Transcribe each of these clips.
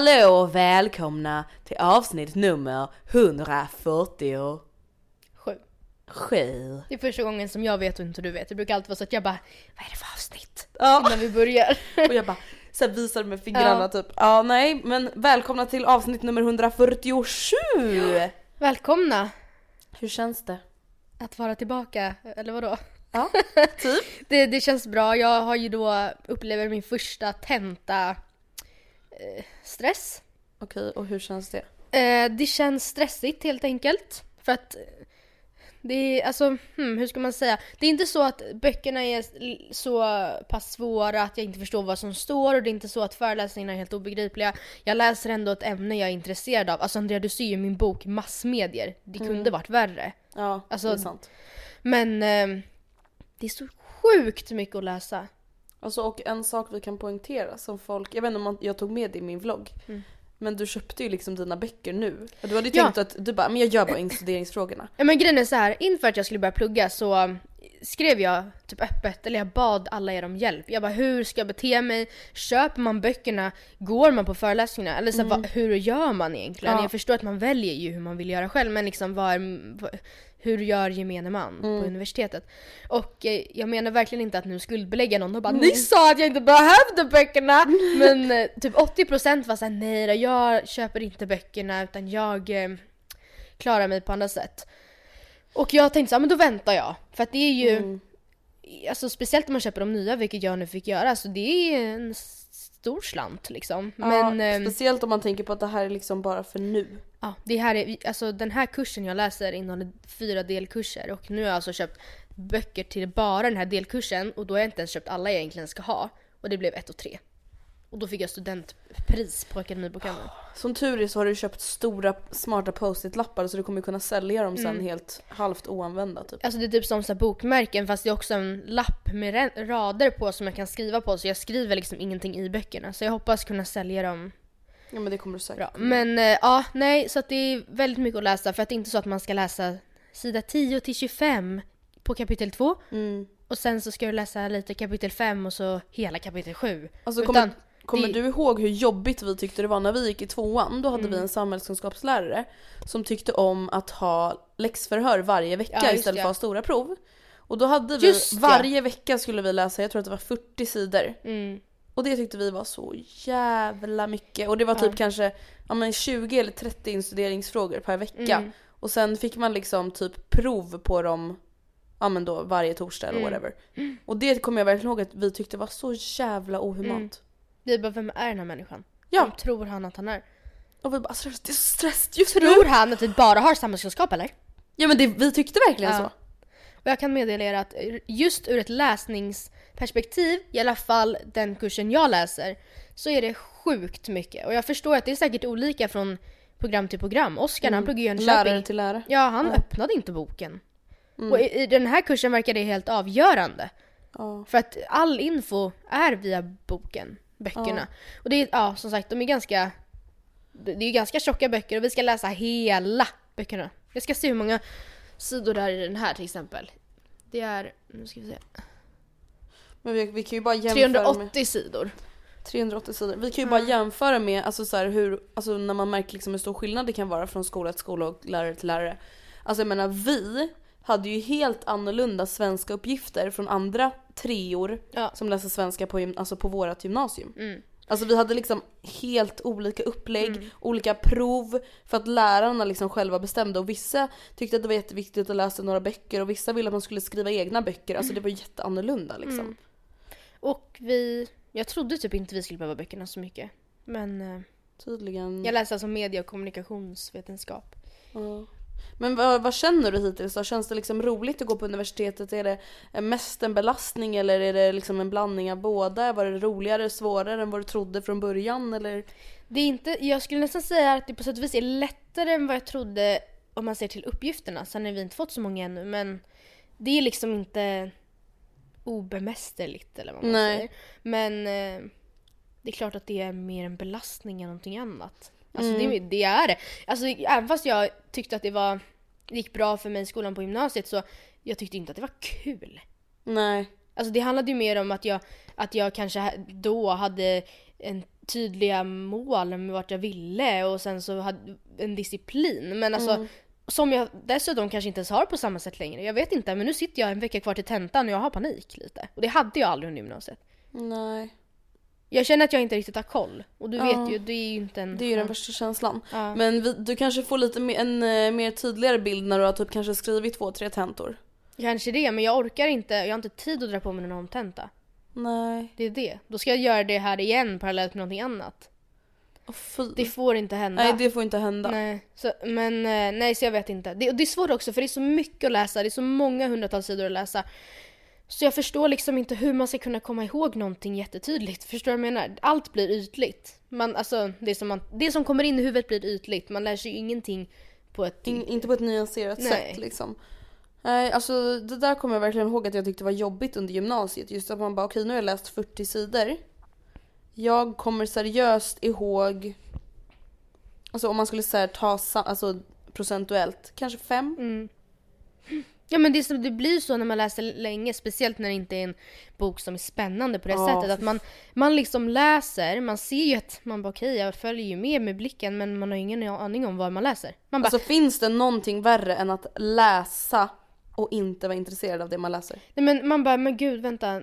Hallå och välkomna till avsnitt nummer 147. Sju. Det är första gången som jag vet och inte du vet. Det brukar alltid vara så att jag bara, vad är det för avsnitt? Ja. Innan vi börjar. Och jag bara så här visar med fingrarna Ja. typ. Ja nej men välkomna till avsnitt nummer 147. Välkomna Hur känns det? att vara tillbaka, eller vadå? Ja, typ. Det, det känns bra. Jag har ju då upplever min första tenta stress. Okej och hur känns det? Eh, det känns stressigt helt enkelt. För att eh, det är, alltså, hmm, hur ska man säga? Det är inte så att böckerna är så pass svåra att jag inte förstår vad som står och det är inte så att föreläsningarna är helt obegripliga. Jag läser ändå ett ämne jag är intresserad av. Alltså Andrea, du ser ju min bok Massmedier. Det kunde varit värre. Ja, Alltså- det är sant. Men eh, det är så sjukt mycket att läsa. Alltså och en sak vi kan poängtera som folk, jag vet inte om man- jag tog med det i min vlogg. Men du köpte ju liksom dina böcker nu. Du hade ju Ja. tänkt att du bara, men jag gör bara instuderingsfrågorna. Ja, men grejen är så här, inför att jag skulle börja plugga så skrev jag typ öppet, eller jag bad alla er om hjälp. Jag bara hur ska jag bete mig? Köper man böckerna? Går man på föreläsningarna? Eller så här, vad, hur gör man egentligen? Ja. Jag förstår att man väljer ju hur man vill göra själv men liksom vad är, hur gör gemene man på universitetet? Och eh, jag menar verkligen inte att nu skuldbelägga någon och bara ni sa att jag inte behövde böckerna! Men eh, typ 80% var såhär nej då, jag köper inte böckerna utan jag eh, klarar mig på andra sätt. Och jag tänkte så här, men då väntar jag. För att det är ju, alltså speciellt om man köper de nya, vilket jag nu fick göra, så det är en stor slant liksom. Men ja, ehm, speciellt om man tänker på att det här är liksom bara för nu. ja, det här är, alltså den här kursen jag läser innehåller fyra delkurser och nu har jag alltså köpt böcker till bara den här delkursen och då har jag inte ens köpt alla jag egentligen ska ha. Och det blev ett och tre. Och då fick jag studentpris på Akademibokhandeln. Som tur är så har du köpt stora smarta post-it-lappar så du kommer kunna sälja dem sen Mm. helt halvt oanvända typ. Alltså det är typ som så här bokmärken fast det är också en lapp med ra- rader på som jag kan skriva på så jag skriver liksom ingenting i böckerna. Så jag hoppas kunna sälja dem Ja men det kommer du säkert bra. Men eh, ja, nej så det är väldigt mycket att läsa för att det är inte så att man ska läsa sida 10 till 25 på kapitel 2 Mm. och sen så ska du läsa lite kapitel 5 och så hela kapitel 7. Alltså Utan kommer, kommer det- du ihåg hur jobbigt vi tyckte det var när vi gick i tvåan? Då hade Mm. vi en samhällskunskapslärare som tyckte om att ha läxförhör varje vecka Ja, istället det. för att ha stora prov. Och då hade vi, Just varje vecka skulle vi läsa, jag tror att det var 40 sidor. Mm. Och det tyckte vi var så jävla mycket. Och det var typ Ja. kanske ja, men 20 eller 30 instuderingsfrågor per vecka. Mm. Och sen fick man liksom typ prov på dem, ja men då varje torsdag eller Mm. whatever. Och det kommer jag verkligen ihåg att vi tyckte var så jävla ohumant. Vi bara, vem är den här människan? Ja. Vem tror han att han är? Och vi bara alltså, det är så stressigt just Tror nu. han att vi bara har samhällskunskap eller? Ja men det, vi tyckte verkligen Ja. så. Och jag kan meddela er att just ur ett läsningsperspektiv, i alla fall den kursen jag läser, så är det sjukt mycket. Och jag förstår att det är säkert olika från program till program. Oskar han pluggar i Jönköping. Mm. Lärare till lärare. Ja, han öppnade inte boken. Och i, i den här kursen verkar det helt avgörande. Ja. För att all info är via boken, böckerna. Och det är, ja som sagt, de är ganska... Det är ganska tjocka böcker och vi ska läsa hela böckerna. Jag ska se hur många sidor det är i den här till exempel. Det är, nu ska vi se, Men vi, vi kan ju bara jämföra med 380 sidor. 380 sidor. Vi kan ju bara jämföra med alltså så här, hur, alltså när man märker liksom hur stor skillnad det kan vara från skola till skola och lärare till lärare. Alltså jag menar vi hade ju helt annorlunda svenska uppgifter från andra treor Ja. som läser svenska på, alltså på vårat gymnasium. Mm. Alltså vi hade liksom helt olika upplägg, olika prov för att lärarna liksom själva bestämde och vissa tyckte att det var jätteviktigt att läsa några böcker och vissa ville att man skulle skriva egna böcker. Alltså det var jätteannorlunda liksom. Mm. Och vi, jag trodde typ inte vi skulle behöva böckerna så mycket. Men eh, Tydligen. jag läste alltså media och kommunikationsvetenskap. Ja. Men vad, vad känner du hittills då? Känns det liksom roligt att gå på universitetet? Är det mest en belastning eller är det liksom en blandning av båda? Var det roligare, svårare än vad du trodde från början eller? Det är inte, jag skulle nästan säga att det på sätt och vis är lättare än vad jag trodde om man ser till uppgifterna. Sen har vi inte fått så många ännu men det är liksom inte obemästerligt eller vad man Nej. säger. Men eh, det är klart att det är mer en belastning än någonting annat. Alltså det, det är det. Alltså även fast jag tyckte att det var, det gick bra för mig i skolan på gymnasiet så jag tyckte inte att det var kul. Nej. Alltså det handlade ju mer om att jag, att jag kanske då hade en tydliga mål med vart jag ville och sen så hade en disciplin. Men alltså som jag dessutom kanske inte ens har på samma sätt längre. Jag vet inte men nu sitter jag en vecka kvar till tentan och jag har panik lite. Och det hade jag aldrig under gymnasiet. Nej. Jag känner att jag inte riktigt har koll. Och du Ja. vet ju, det är ju inte en... Det är ju den värsta känslan. Ja. Men vi, du kanske får lite mer, en eh, mer tydligare bild när du har typ kanske skrivit två, tre tentor. Kanske det, men jag orkar inte, jag har inte tid att dra på mig någon omtenta. Nej. Det är det. Då ska jag göra det här igen parallellt med någonting annat. Oh. Det får inte hända. Nej det får inte hända. Nej, så, men eh, nej så jag vet inte. Det, och det är svårt också för det är så mycket att läsa, det är så många hundratals sidor att läsa. Så jag förstår liksom inte hur man ska kunna komma ihåg någonting jättetydligt. Förstår du vad jag menar? Allt blir ytligt. Man, alltså, det, som man, det som kommer in i huvudet blir ytligt. Man lär sig ju ingenting på ett... In, inte på ett nyanserat Nej. sätt liksom. Nej, alltså det där kommer jag verkligen ihåg att jag tyckte var jobbigt under gymnasiet. Just att man bara okej nu har jag läst 40 sidor. Jag kommer seriöst ihåg, alltså om man skulle säga ta sa- alltså, procentuellt, kanske fem. Mm. Ja men det, det blir så när man läser länge, speciellt när det inte är en bok som är spännande på det Ja, sättet. Att man, man liksom läser, man ser ju att man bara okej jag följer ju med med blicken men man har ingen aning om vad man läser. Man bara Alltså finns det någonting värre än att läsa och inte vara intresserad av det man läser? Nej men man bara, men gud vänta.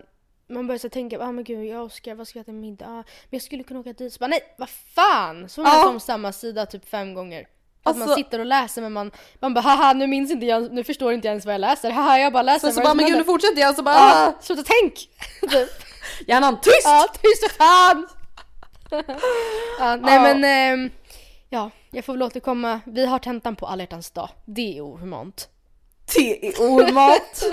Man börjar så tänka, ah men gud jag Oskar, vad ska jag äta middag? Ah, men jag skulle kunna åka dit. Så bara, nej vad fan! Så man Ja. om samma sida typ fem gånger. Att man Alltså- sitter och läser men man, man bara haha nu minns inte jag, nu förstår inte jag ens vad jag läser. Haha jag bara läser Sen så vad bara men gud nu händer." fortsätter jag så bara ah, sluta tänk! typ. hjärnan tyst! Ja, tyst för fan! ja, nej Ja. men, ehm, ja jag får väl återkomma. Vi har tentan på alla dag. Det är ohumant. Det är ohumant!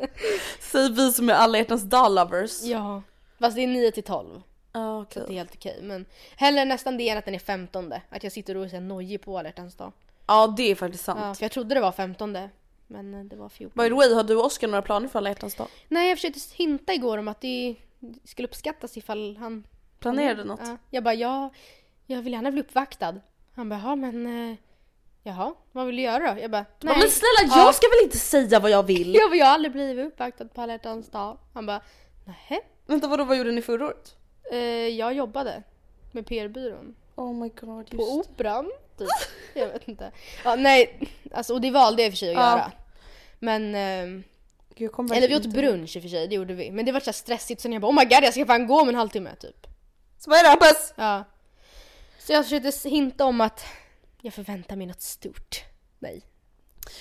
Säger vi som är alla hjärtans dag-lovers. Ja. Fast det är 9 till 12. Ja, okej. Så det är helt okej. Men hellre nästan det än att den är 15. Att jag sitter och är så här nojig på alla hjärtans dag. Ja det är faktiskt sant. Ja, för jag trodde det var 15. Men eh, det var 14. By the way, har du och Oskar några planer för alla hjärtans dag? Nej jag försökte hinta igår om att det skulle uppskattas ifall han Planerade något? Ja. Jag bara ja, jag vill gärna bli uppvaktad. Han bara ja men eh, jaha, vad vill du göra då? Jag bara Ja, men snälla Ja. jag ska väl inte säga vad jag vill? Jag, bara, jag har aldrig blivit uppvaktad på alla hjärtans dag. Han bara nej. Vänta vadå, vad gjorde ni förra året? Eh, jag jobbade med PR-byrån. Oh my god, På just det. operan, typ. Jag vet inte. Ja, nej, alltså, och det valde jag i och för sig att Ja. göra. Men, ehm, Gud, jag eller vi verkligen åt inte- brunch i och för sig, det gjorde vi. Men det var så här stressigt så jag bara oh my god jag ska fan gå om en halvtimme typ. Så vad är det? Ja. Så jag försökte hinta om att jag förväntar mig något stort. Nej.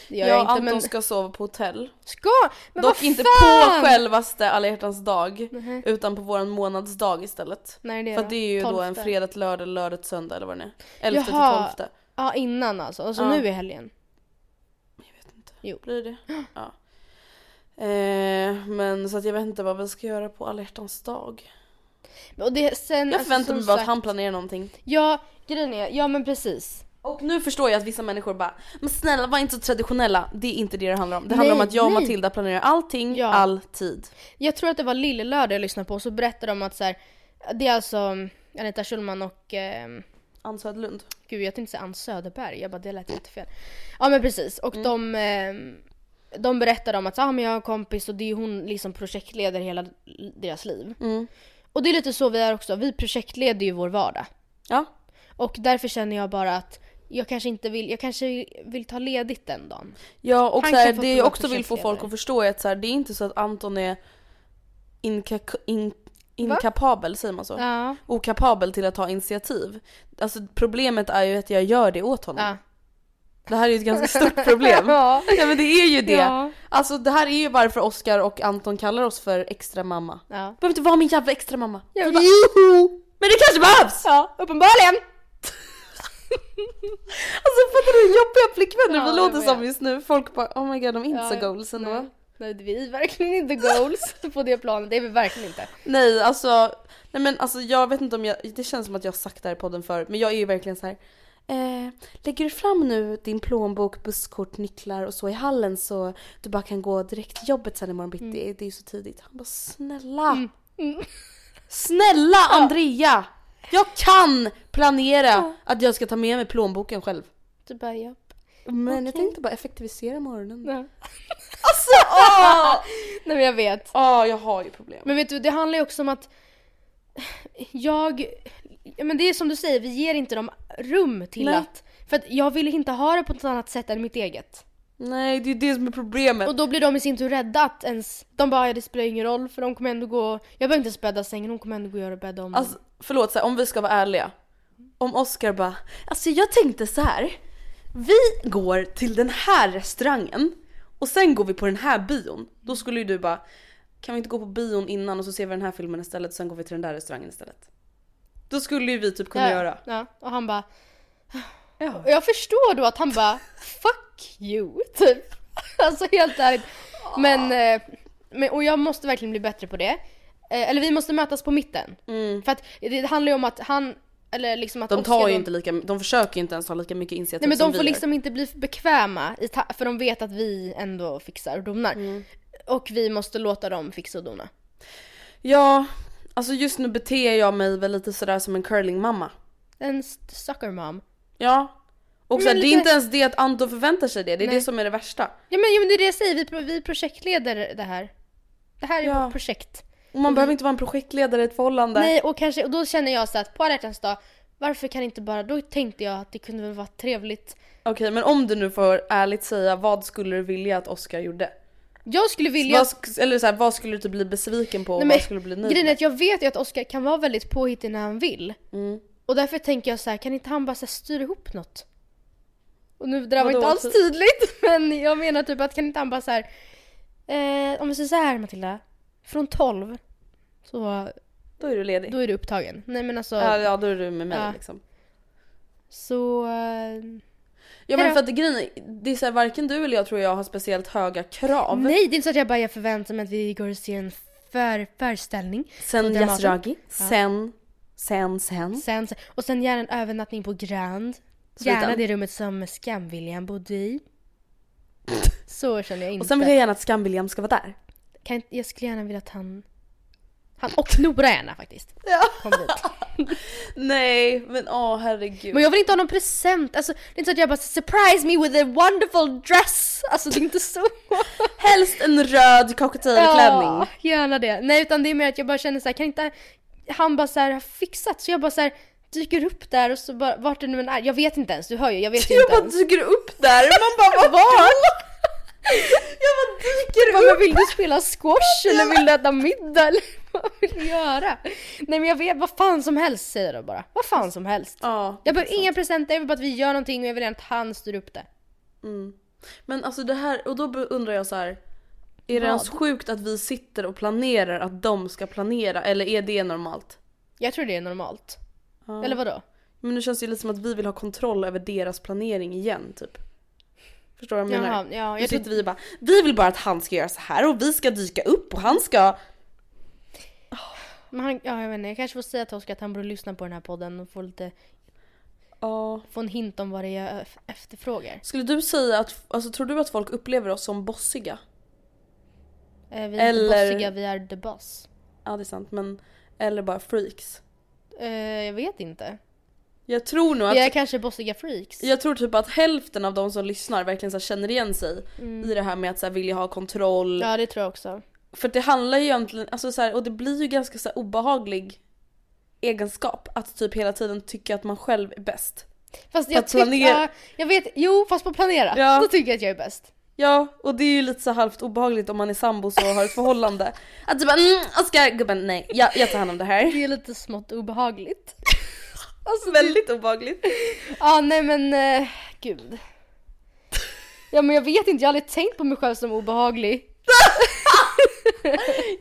Det gör jag jag inte Anton men... ska sova på hotell. Ska? Men Dock vad inte fan! på självaste alla hjärtans dag, Mhm. utan på våran månadsdag istället. När är det För då? att det är ju då en 12. fredag till lördag, lördag till söndag eller vad det är. 11 till Jaha. 12. Ja innan alltså, och så Ja. nu i helgen. Jag vet inte. Jo. Blir det? Ja. Eh, men så att jag vet inte vad vi ska göra på alla hjärtans dag. Och det, sen, Jag alltså, förväntar som mig bara att sagt- han planerar någonting. Ja, grejen är, ja men precis. Och nu förstår jag att vissa människor bara Men snälla var inte så traditionella, det är inte det det handlar om. Det handlar Nej, om att jag och nej. Matilda planerar allting, Ja. alltid. Jag tror att det var Lillelördag jag lyssnade på, så berättade de att så här, det är alltså Anita Schulman och ehm, Ann Söderlund. Gud jag tänkte säga Ann Söderberg, jag bara det lät jättefel. Ja men precis, och Mm. de, ehm, de berättade om att ah, men jag har en kompis och det är hon liksom projektleder hela deras liv. Mm. Och det är lite så vi är också, vi projektleder ju vår vardag. Ja. Och därför känner jag bara att jag kanske inte vill, jag kanske vill ta ledigt den dagen. Ja och så här, det jag också vill få folk att förstå är att så här, det är inte så att Anton är inka- in, inkapabel, säger man så? Ja. Okapabel till att ta initiativ. Alltså problemet är ju att jag gör det åt honom. Ja. Det här är ju ett ganska stort problem. Ja. Ja men det är ju det. Ja. Alltså det här är ju varför Oskar och Anton kallar oss för extra mamma. Ja. Behöver inte vara min jävla extra mamma. Ja, bara! Men det kanske behövs! ja, uppenbarligen! Alltså fattar du hur jobbiga flickvänner vi låter som just nu? Folk bara oh my god de är inte Ja, så goals ändå. Nej. Nej, vi är verkligen inte goals på det planet, det är vi verkligen inte. Nej alltså, nej men alltså jag vet inte om jag, det känns som att jag har sagt det här i podden förut men jag är ju verkligen så här. Eh, lägger du fram nu din plånbok, busskort, nycklar och så i hallen så du bara kan gå direkt till jobbet sen imorgon bitti, det är ju så tidigt. Han bara snälla! Mm. Snälla Andrea! Jag kan planera att jag ska ta med mig plånboken själv. Du bara, ja. Men jag tänkte bara effektivisera morgonen. Nej. Alltså åh! Nej men jag vet. Ja, jag har ju problem. Men vet du, det handlar ju också om att jag, ja, men det är som du säger, vi ger inte dem rum till Nej. att, för att jag vill inte ha det på ett annat sätt än mitt eget. Nej, det är det som är problemet. Och då blir de i sin tur rädda att ens, de bara ja, det spelar ingen roll för de kommer ändå gå, jag behöver inte ens bädda sängen, hon kommer ändå gå och göra bädda om Alltså förlåt, så här, om vi ska vara ärliga. Om Oscar bara, alltså jag tänkte så här. Vi går till den här restaurangen och sen går vi på den här bion. Då skulle ju du bara, kan vi inte gå på bion innan och så ser vi den här filmen istället och sen går vi till den där restaurangen istället. Då skulle ju vi typ kunna ja, göra. Ja, och han bara, Ja. och jag förstår då att han bara fuck you typ. Alltså helt ärligt. Men, eh, men, och jag måste verkligen bli bättre på det. Eh, Eller vi måste mötas på mitten. För att det handlar ju om att han, eller liksom att De Oscar tar ju då- inte lika, de försöker ju inte ens ha lika mycket initiativ Nej men som de vi får liksom inte bli bekväma i för de vet att vi ändå fixar och donar. Mm. Och vi måste låta dem fixa och dona. Ja, alltså just nu beter jag mig väl lite sådär som en curlingmamma. En sucker mom. Ja. Och så här, det är lite- inte ens det att Anton förväntar sig det, det är Nej. det som är det värsta. Ja men, ja men det är det jag säger, vi, vi projektleder det här. Det här är Ja. vårt projekt. Och man behöver inte vara en projektledare i ett förhållande. Nej och kanske, och då känner jag så att på alla dag, varför kan inte bara, då tänkte jag att det kunde väl vara trevligt. Okej men om du nu får ärligt säga, vad skulle du vilja att Oscar gjorde? Jag skulle vilja... Vad, eller så här, vad skulle du typ bli besviken på och Nej, men vad skulle du bli nöjd Grejen är med? att jag vet ju att Oscar kan vara väldigt påhittig när han vill. Mm. Och därför tänker jag så här, kan inte han bara så här, styra ihop något? Och nu, det där var Vadå? inte alls tydligt, men jag menar typ att kan inte han bara så här, eh, om vi säger så här Matilda, från 12 så Då är du ledig. då är du upptagen. Nej men alltså, ja, ja då är du med mig Ja. liksom. så... Eh, Ja men för att grejen är, det är så här, varken du eller jag tror jag har speciellt höga krav. nej det är inte så att jag bara jag förväntar mig att vi går och ser en för, föreställning. Sen på Dramaten. Yasuragi, sen, sen, sen. Sen, så- och sen gärna en övernattning på Grand. Gärna det rummet som Skam-William bodde i. Så känner jag inte. Och sen vill jag gärna att Skam-William ska vara där. kan, inte- jag skulle gärna vilja att han... Han och Nora gärna faktiskt. Ja. Kom dit. Nej men åh herregud. Men jag vill inte ha någon present. Alltså, det är inte så att jag bara surprise me with a wonderful dress. Alltså det är inte så. Helst en röd cocktailklänning. Ja, gärna det. Nej utan det är mer att jag bara känner så här, kan inte han bara så här ha fixat så jag bara så här dyker upp där och så bara vart det nu än är. Jag vet inte ens, du hör ju, jag vet Jag inte bara ens. dyker upp där, man bara vad Jag bara dyker Bara, upp! vill du spela squash eller vill du äta middag eller vad vill du göra? Nej men jag vet, vad fan som helst säger jag bara. Vad fan som helst. Ja, Jag behöver inga presenter, jag vill bara att vi gör någonting och jag vill gärna att han styr upp det. mm. Men alltså det här, och då undrar jag så här. Är det ens sjukt att vi sitter och planerar att de ska planera eller är det normalt? Jag tror det är normalt. Ja. Eller vadå? Men det känns ju lite som att vi vill ha kontroll över deras planering igen typ. Förstår du vad jag menar? Jaha, ja, Nu jag sitter tror, vi och bara, vi vill bara att han ska göra så här och vi ska dyka upp och han ska... men han, ja, jag vet inte, jag kanske får säga till Oskar att han borde lyssna på den här podden och få lite, Ja. få en hint om vad det är jag efterfrågar. Skulle du säga att, alltså tror du att folk upplever oss som bossiga? Eh, vi är Eller- inte bossiga, vi är the boss. Ja det är sant men, eller bara freaks? Eh, jag vet inte. Jag tror nog Vi är att, kanske bossiga freaks. jag tror typ att hälften av de som lyssnar verkligen så känner igen sig Mm. i det här med att så här vilja ha kontroll. Ja det tror jag också. För det handlar ju egentligen, alltså så här, och det blir ju ganska så här obehaglig egenskap att typ hela tiden tycka att man själv är bäst. Fast jag att tycker, planera- ja, jag vet, jo fast på planera. Ja. Då tycker jag att jag är bäst. Ja, och det är ju lite så halvt obehagligt om man är sambos och har ett förhållande. Att du bara mm, Oskar, gubben nej, jag, jag tar hand om det här. Det är lite smått obehagligt. Alltså väldigt obehagligt. Ja nej men eh, gud. Ja men jag vet inte, jag har aldrig tänkt på mig själv som obehaglig.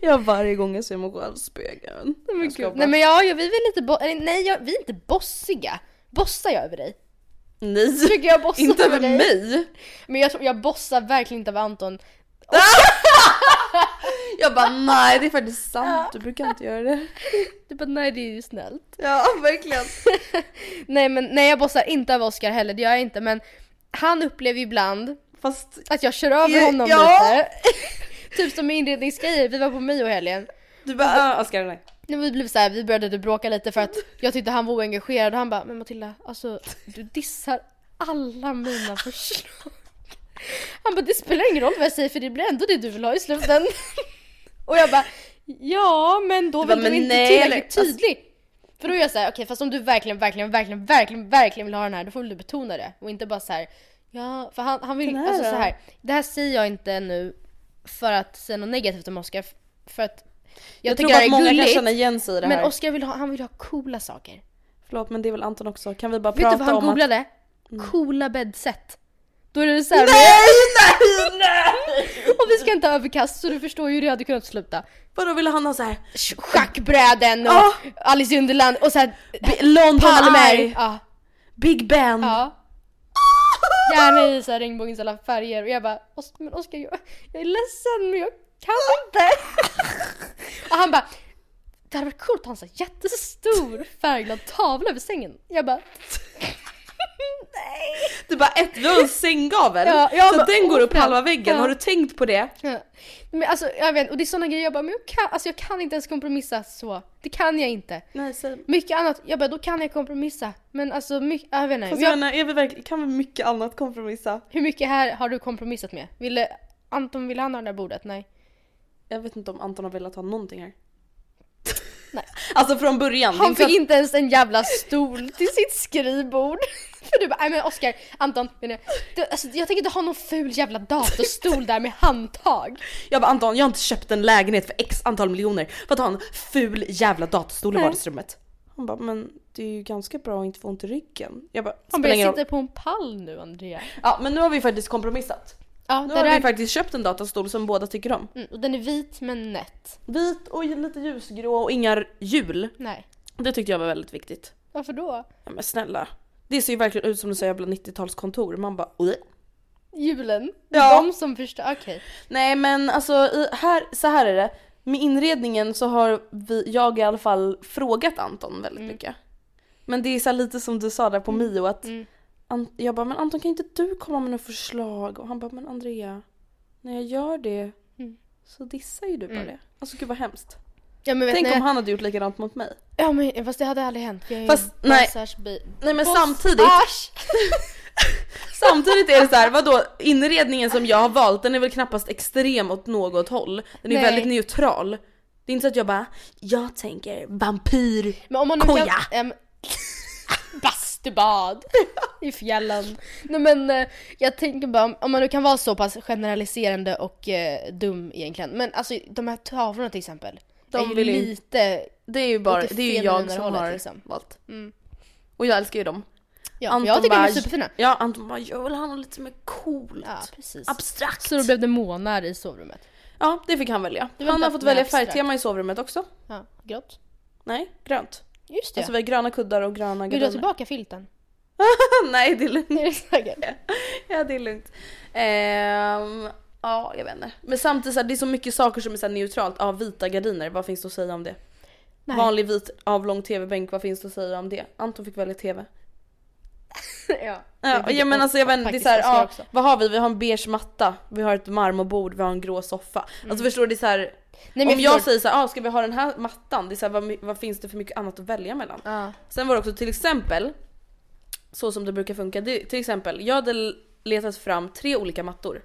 Jag varje gång jag ser mig själv i spegeln. Nej men, Jag nej men ja, vi är lite bo- nej jag, vi är inte bossiga. Bossar jag över dig? Nej, Tycker jag bossar inte över dig? mig. Men jag jag bossar verkligen inte över Anton. Jag bara nej det är faktiskt sant, du brukar inte göra det. Du bara nej det är ju snällt. Ja verkligen. Nej men nej jag bossar inte över Oscar heller, det gör jag inte men han upplever ibland Fast att jag kör över honom ja. lite. typ som med inredningsgrejer, vi var på Mio helgen. du bara ah, Oskar nej. När vi blev så här, vi började typ bråka lite för att jag tyckte han var oengagerad och han bara Men Matilda, alltså du dissar alla mina förslag. Han bara det spelar ingen roll vad jag säger för det blir ändå det du vill ha i slutändan. Och jag bara ja men då vill du "Men inte nej, tillräckligt eller- alltså- tydlig. För då är jag såhär, okej fast om du verkligen, verkligen, verkligen, verkligen, verkligen vill ha den här då får du betona det. Och inte bara så här. ja för han, han vill, alltså då? så här. Det här säger jag inte nu för att säga något negativt om Oscar. För att jag, Jag, tror att många gulligt. kan känna igen sig i det Men här. Oskar vill ha, han vill ha coola saker. Förlåt men det är väl Anton också, kan vi bara Vet du prata vad han om att... googlade? Coola bäddset. Då är det såhär, Nej nej! och vi ska inte ha överkast så du förstår ju hur det hade kunnat sluta. Vadå ville han ha så här Sch- Schackbräden och Ja. Alice i Underland och såhär B- London palmer. Eye, Ja, Big Ben. ja. Gärna i så här regnbågens alla färger och jag bara "Os- men Oskar jag, jag är ledsen men jag kan inte. och han bara det hade varit coolt att ha en sån jättestor färgglad tavla över sängen. Jag bara nej. Du bara ett, vi har en sänggavel Ja, jag så bara, den går upp halva väggen, ja. har du tänkt på det? Ja. Men alltså jag vet och det är såna grejer jag bara men jag kan, alltså, jag kan inte ens kompromissa så. Det kan jag inte. Nej säg. Mycket annat, jag bara då kan jag kompromissa. Men alltså mycket, jag vet inte. Fast jag jag, är vi verkligen, kan vi mycket annat kompromissa? hur mycket här har du kompromissat med? Ville Anton, vill han ha det där bordet? Nej. Jag vet inte om Anton har velat ha någonting här. Nej. Alltså från början. Han fick inte ens en jävla stol till sitt skrivbord. För du bara, nej men Oskar, Anton, menar, du, alltså, jag tänker inte ha någon ful jävla datorstol där med handtag. Jag bara Anton, jag har inte köpt en lägenhet för x antal miljoner för att ha en ful jävla datorstol i Nej. vardagsrummet. Han bara, men det är ju ganska bra att inte få ont i ryggen. Jag bara, Han bara, jag sitter på en pall nu Andrea. Ja men nu har vi faktiskt kompromissat. Ja, Nu det har vi faktiskt köpt en datorstol som båda tycker om. mm, och den är vit men nätt. Vit och lite ljusgrå och inga hjul. Nej. Det tyckte jag var väldigt viktigt. Varför då? Ja, men snälla. Det ser ju verkligen ut som du säger jävla 90-talskontor. Man bara Oj. Julen? Ja. De som förstör, okej. Nej men alltså här, så här är det. Med inredningen så har vi, jag i alla fall frågat Anton väldigt mycket. Men det är så lite som du sa där på Mio att Mm. Jag bara men Anton kan inte du komma med några förslag? Och han bara men Andrea när jag gör det Mm. så dissar ju du bara Mm. det. Alltså gud vad hemskt. Ja men vet Tänk om han hade gjort likadant mot mig. ja men fast det hade aldrig hänt. Jag är Fast, nej. bi- Nej men Boss- samtidigt, samtidigt är det så här, vadå inredningen som jag har valt den är väl knappast extrem åt något håll. Den är Nej. väldigt neutral. Det är inte så att jag bara, jag tänker vampyr. Men om man nu Koja. kan... äm, bastubad i fjällen. Nej men eh, jag tänker bara om- man nu kan vara så pass generaliserande och eh, dum egentligen. Men alltså de här tavlorna till exempel. De är ju vill ju- lite... Det är ju bara, det är ju jag som har liksom. valt. Mm. Och jag älskar ju dem. Ja, Anton jag tycker de är bara, superfina. Ja, Anton bara, jag vill ha något lite mer coolt. Ja, precis. Abstrakt. Så då blev det månar i sovrummet. Ja, det fick han välja. Han har fått välja abstrakt. färgtema i sovrummet också. Ja, grått. Nej, grönt. Just det. Alltså vi har gröna kuddar och gröna Vill du ha gardiner. tillbaka filten? Nej, det är lugnt. Är det säkert? Ja, det är lugnt. Ehm, ja, jag vet inte. Men samtidigt så här, det är så mycket saker som är så här neutralt. Ja, vita gardiner, vad finns det att säga om det? Nej. Vanlig vit avlång tv-bänk, vad finns det att säga om det? Anton fick välja tv. ja. Ja, ja men alltså jag vet inte, det är så här, ja, vad har vi? Vi har en beige matta, vi har ett marmorbord, vi har en grå soffa. Alltså förstår du, det är så här, Mm. Nej, men om jag förstår- säger så här, ah, ska vi ha den här mattan? Det är så här, vad, vad finns det för mycket annat att välja mellan? Ja. Sen var det också till exempel, så som det brukar funka, det, till exempel, jag hade letat fram tre olika mattor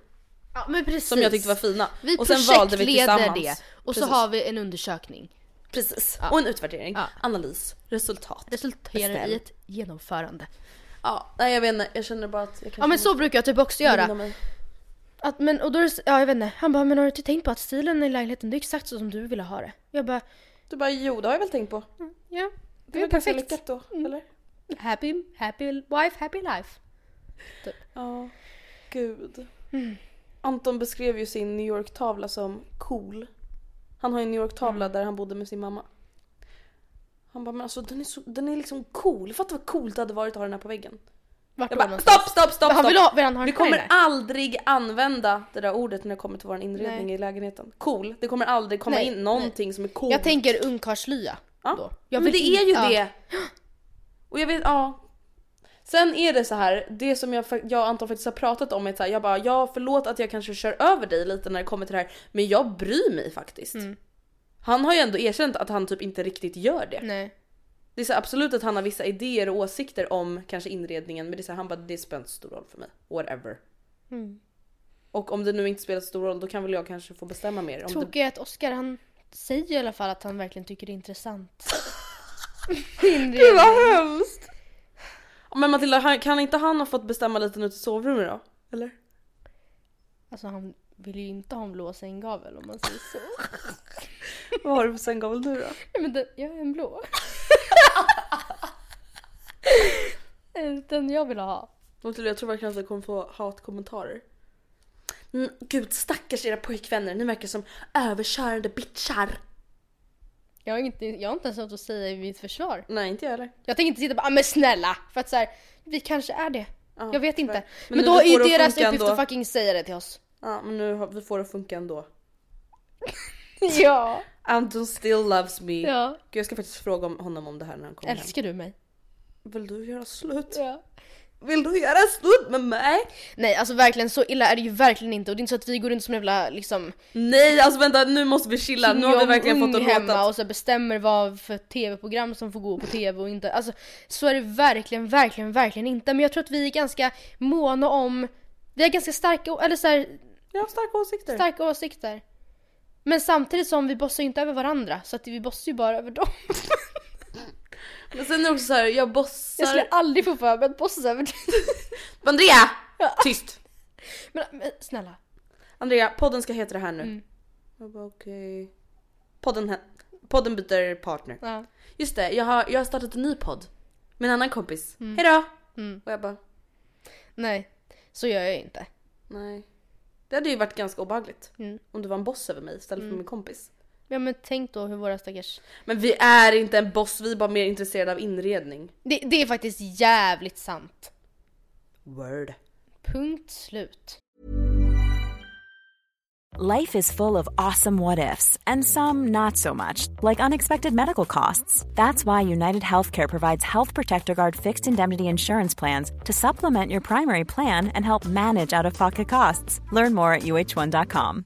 ja, som jag tyckte var fina. Vi och sen valde vi tillsammans. det. Och så Precis. har vi en undersökning. Precis, Ja. och en utvärdering, Ja. analys, resultat. Resulterar i ett genomförande. Ja, nej jag vet inte, jag känner bara att jag Ja men så brukar jag typ också göra. Att, men, och då det, ja jag vet inte. Han bara, men har du inte tänkt på att stilen i lägenheten det är exakt så som du ville ha det? Jag bara, Du bara, jo det har jag väl tänkt på. ja. Det är väl ganska lyckat då, Mm. eller? Happy, happy wife, happy life. Ja, gud. Mm. Anton beskrev ju sin New York-tavla som cool. Han har ju en New York-tavla Mm. där han bodde med sin mamma. Han bara, men alltså den är, så, den är liksom cool. Fatta vad coolt det hade varit att ha den här på väggen. Vart Jag bara, stopp, stopp, stopp, Han vill ha, vill han ha Vi kommer inne? aldrig använda det där ordet när det kommer till vår inredning Nej. i lägenheten. Cool, det kommer aldrig komma Nej, in någonting som är coolt. Jag tänker ungkarlslya Ja. då. Jag men det är ju ja. det! Och jag vet, ja. Sen är det så här, det som jag, jag och Anton faktiskt har pratat om är här, jag bara ja förlåt att jag kanske kör över dig lite när det kommer till det här men jag bryr mig faktiskt. Mm. Han har ju ändå erkänt att han typ inte riktigt gör det. Nej. Det är så absolut att han har vissa idéer och åsikter om kanske inredningen men det är så här, han bara det spelar inte så stor roll för mig. Whatever. Mm. Och om det nu inte spelar så stor roll då kan väl jag kanske få bestämma mer. Om det... Tråkiga är att Oscar han säger i alla fall att han verkligen tycker det är intressant. Gud vad hemskt! Men Matilda, kan inte han ha fått bestämma lite nu till sovrummet då? Eller? Alltså han vill ju inte ha en blå sänggavel om man säger så. Vad har du för sänggavel nu då? Nej men den, jag är en blå. den jag vill ha. Jag tror verkligen att jag kommer få hatkommentarer. Mm, gud stackars era pojkvänner, ni verkar som överkörande bitchar. Jag har, inte, jag har inte ens något att säga i mitt försvar. Nej inte jag heller. Jag tänker inte sitta och bara ah, men snälla! För att så här, vi kanske är det. Ja, jag vet tyvärr. inte. Men Men, då är ju deras uppgift ändå. att fucking säga det till oss. Ja men nu har vi får det att funka ändå. ja. Anton still loves me. Ja. Gud, jag ska faktiskt fråga om honom om det här när han kommer hem. Älskar du mig? Vill du göra slut? Ja. Vill du göra slut med mig? Nej alltså verkligen så illa är det ju verkligen inte och det är inte så att vi går runt som jävla liksom Nej alltså vänta nu måste vi chilla, nu har vi verkligen fått det hemma låta. och så bestämmer vad för tv-program som får gå på tv och inte. Alltså så är det verkligen, verkligen, verkligen inte. Men jag tror att vi är ganska måna om, vi har ganska starka, eller så här, Jag har starka åsikter. starka åsikter. Men samtidigt som vi bossar ju inte över varandra så att vi bossar ju bara över dem. Men sen är det också så här, jag bossar... Jag skulle aldrig få för mig att bossa över. Andrea! Tyst! Men, men snälla. Andrea, podden ska heta det här nu. Mm. Jag bara okej. Podden, he- podden byter partner. Ja. Just det, jag har, jag har startat en ny podd. Med en annan kompis. Mm. Hejdå! Mm. Och jag bara, Nej, så gör jag inte. nej. Det hade ju varit ganska obehagligt. Mm. Om du var en boss över mig istället för min kompis. Ja men tänk då hur våra stackars... Men vi är inte en boss, vi är bara mer intresserade av inredning. Det, det är faktiskt jävligt sant. Word. Punkt slut. Life is full of awesome what ifs, and some not so much, like unexpected medical costs. That's why United Healthcare provides Health Protector Guard fixed indemnity insurance plans to supplement your primary plan and help manage out of pocket costs. Learn more at uh1.com.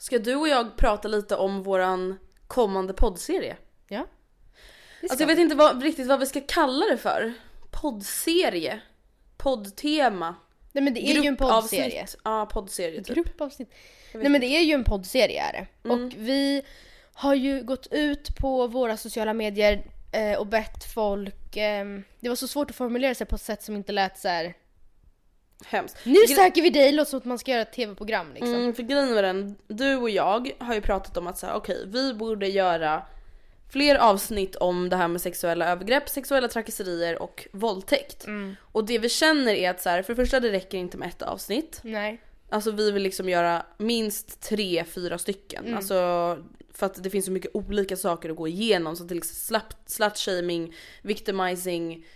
Ska du och jag prata lite om våran kommande poddserie? Ja. Alltså jag vet inte vad, riktigt vad vi ska kalla det för. Poddserie? Poddtema? Nej men det är ju en poddserie. Gruppavsnitt? Ja, poddserie typ. Gruppavsnitt. Nej men det är ju en poddserie är det. Mm. Och vi har ju gått ut på våra sociala medier eh, och bett folk, ehm, det var så svårt att formulera sig på ett sätt som inte lät så här. Hemskt. Nu söker vi dig, låter som att man ska göra ett tv-program liksom. Mm, för grejen med den, du och jag har ju pratat om att säga okej vi borde göra fler avsnitt om det här med sexuella övergrepp, sexuella trakasserier och våldtäkt. Mm. Och det vi känner är att så här, för det första det räcker inte med ett avsnitt. Nej. Alltså vi vill liksom göra minst tre, fyra stycken. Mm. Alltså för att det finns så mycket olika saker att gå igenom som till exempel slut- slutshaming, victimizing,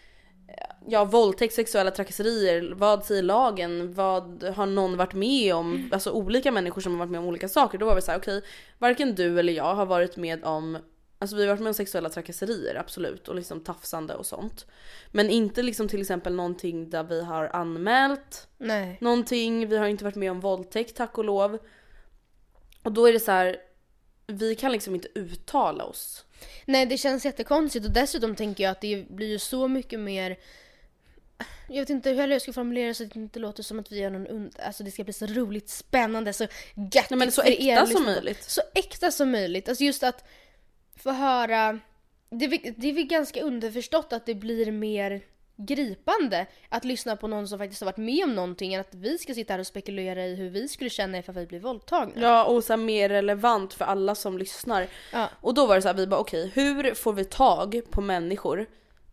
ja våldtäkt, sexuella trakasserier, vad säger lagen, vad har någon varit med om? Alltså olika människor som har varit med om olika saker. Då var vi såhär okej, varken du eller jag har varit med om Alltså vi har varit med om sexuella trakasserier absolut och liksom tafsande och sånt. Men inte liksom till exempel någonting där vi har anmält Nej. någonting, vi har inte varit med om våldtäkt tack och lov. Och då är det så här. Vi kan liksom inte uttala oss. Nej det känns jättekonstigt och dessutom tänker jag att det blir ju så mycket mer jag vet inte hur jag ska formulera så att det inte låter som att vi gör någon und- Alltså det ska bli så roligt, spännande, så göttigt Nej, men så äkta som möjligt. Så äkta som möjligt. Alltså just att få höra det är, väl- det är väl ganska underförstått att det blir mer gripande att lyssna på någon som faktiskt har varit med om någonting än att vi ska sitta här och spekulera i hur vi skulle känna ifall vi blir våldtagna. Ja och så mer relevant för alla som lyssnar. Ja. Och då var det så här, vi bara okej hur får vi tag på människor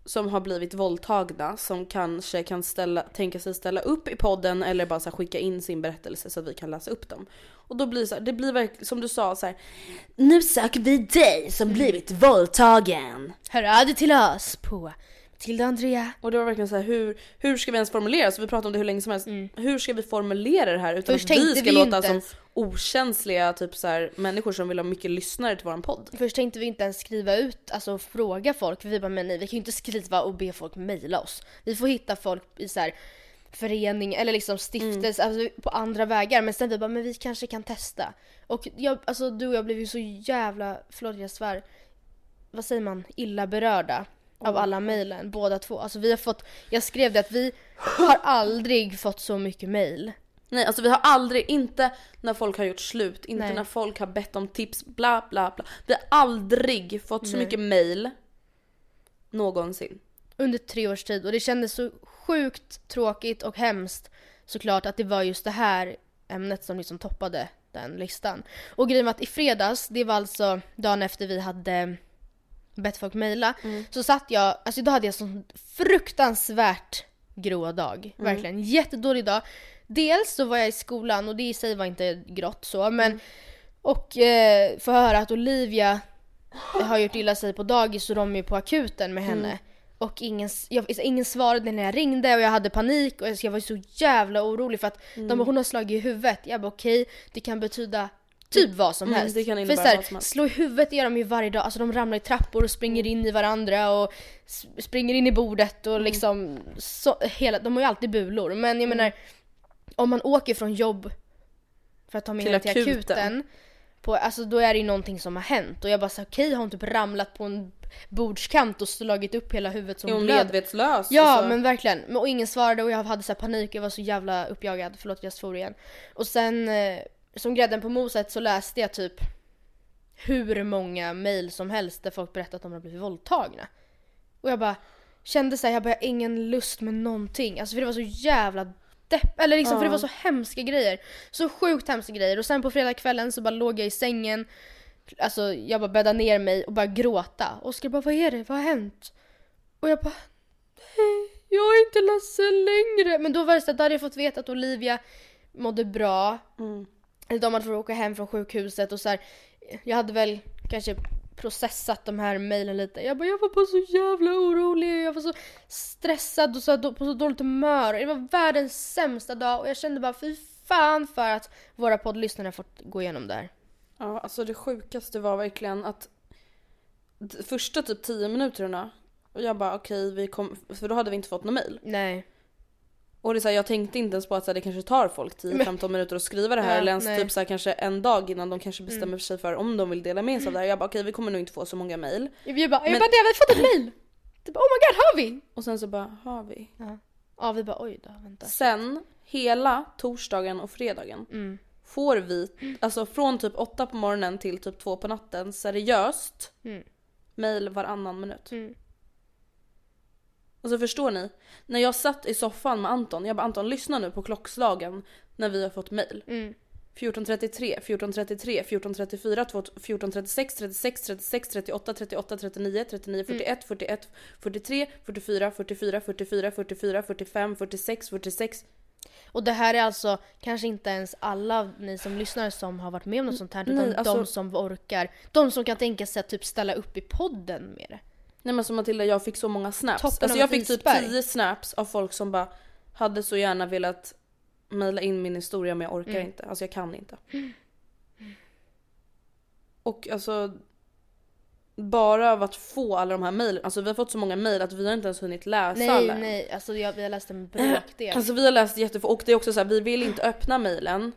som har blivit våldtagna som kanske kan ställa, tänka sig ställa upp i podden eller bara så här, skicka in sin berättelse så att vi kan läsa upp dem. Och då blir det så här, det blir verkligen som du sa så här. Nu söker vi dig som blivit våldtagen. Hör av dig till oss på Matilda Andrea. Och det var verkligen så här, hur, hur ska vi ens formulera? Så vi pratade om det hur länge som helst. Hur ska vi formulera det här utan Mm. Först att vi tänkte ska vi låta inte som ens- okänsliga typ så här, människor som vill ha mycket lyssnare till våran podd. Först tänkte vi inte ens skriva ut, alltså fråga folk. För vi bara, men nej vi kan ju inte skriva och be folk mejla oss. Vi får hitta folk i så här förening eller liksom stiftelse, alltså på andra vägar. Men sen vi bara, men vi kanske kan testa. Och jag, alltså du och jag blev ju så jävla, förlåt jag svär, vad säger man, illa berörda. Av alla mejlen, båda två. Alltså vi har fått, jag skrev det att vi har aldrig fått så mycket mejl. Nej alltså vi har aldrig, inte när folk har gjort slut, inte Nej. när folk har bett om tips, bla bla bla. Vi har aldrig fått så Nej. mycket mail någonsin. under tre års tid och det kändes så sjukt tråkigt och hemskt såklart att det var just det här ämnet som liksom toppade den listan. Och grejen var att i fredags, det var alltså dagen efter vi hade bett folk mejla, så satt jag, alltså då hade jag sån fruktansvärt grå dag. Verkligen jättedålig dag. Dels så var jag i skolan och det i sig var inte grått så men och eh, få höra att Olivia har gjort illa sig på dagis och de är på akuten med henne. Och ingen, jag, ingen svarade när jag ringde och jag hade panik och jag var så jävla orolig för att de bara, hon har slagit i huvudet. Jag bara okej, det kan betyda typ vad som Mm, helst. det kan för så här, slå i huvudet gör de ju varje dag, alltså de ramlar i trappor och springer in i varandra och springer in i bordet Mm. och liksom så, hela, de har ju alltid bulor. Men jag Mm. menar, om man åker från jobb för att ta med henne till akuten. akuten på, alltså då är det ju någonting som har hänt och jag bara så okej har hon typ ramlat på en bordskant och slagit upp hela huvudet som Är hon medvetslös? Ja Alltså, men verkligen, och ingen svarade och jag hade så här panik, jag var så jävla uppjagad, förlåt jag svor igen. Och sen eh, som grädden på moset så läste jag typ hur många mail som helst där folk berättat att de har blivit våldtagna. Och jag bara kände såhär, jag bara jag har ingen lust med någonting. Alltså för det var så jävla depp, eller liksom för det var så hemska grejer. Så sjukt hemska grejer. Och sen på fredagskvällen så bara låg jag i sängen Alltså jag bara bäddade ner mig och började gråta. Oskar bara vad är det? Vad har hänt? Och jag bara nej, jag är inte ledsen längre. Men då var det så att då hade jag fått veta att Olivia mådde bra. Eller de hade fått åka hem från sjukhuset och så här, Jag hade väl kanske processat de här mejlen lite. Jag bara jag var bara så jävla orolig. Jag var så stressad och så då- på så dåligt humör. Det var världens sämsta dag och jag kände bara fy fan för att våra poddlyssnare fått gå igenom det här. Ja, alltså det sjukaste var verkligen att första typ 10 minuterna och jag bara okej, vi kom, för då hade vi inte fått någon mail. Nej. Och det är så här, jag tänkte inte ens på att så här, det kanske tar folk 10-15 minuter att skriva det här Ja, eller ens nej. Mm. typ så här, kanske en dag innan de kanske bestämmer sig för om de vill dela med sig av det här. Jag bara okej, vi kommer nog inte få så många mail. Jag bara, jag bara Men- det har vi fått ett mejl! Typ oh my god har vi? Och sen så bara har vi. Ja vi bara oj då vänta. Sen hela torsdagen och fredagen Mm. får vi, alltså från typ 8 på morgonen till typ 2 på natten seriöst Mm. mail varannan minut. Mm. Alltså förstår ni? När jag satt i soffan med Anton, jag bara Anton lyssna nu på klockslagen när vi har fått mail. Mm. 14.33, 14.33, 14.34, 14.36, 36, 36, 38, 38, 39, 39, 41, 41, 43, 44, 44, 44, 44, 45, 46, 46. Och det här är alltså kanske inte ens alla ni som lyssnar som har varit med om något sånt här utan Nej, alltså- de som orkar. De som kan tänka sig att typ ställa upp i podden med det. Nej men alltså Matilda jag fick så många snaps. Toppen alltså jag fick typ isberg. 10 snaps av folk som bara hade så gärna velat mejla in min historia men jag orkar Mm. inte. Alltså jag kan inte. Och alltså bara av att få alla de här mejlen, alltså vi har fått så många mejl att vi har inte ens hunnit läsa Nej alla än. nej, alltså jag, vi har läst en bråkdel. Alltså vi har läst jättefå och det är också så här, vi vill inte öppna mejlen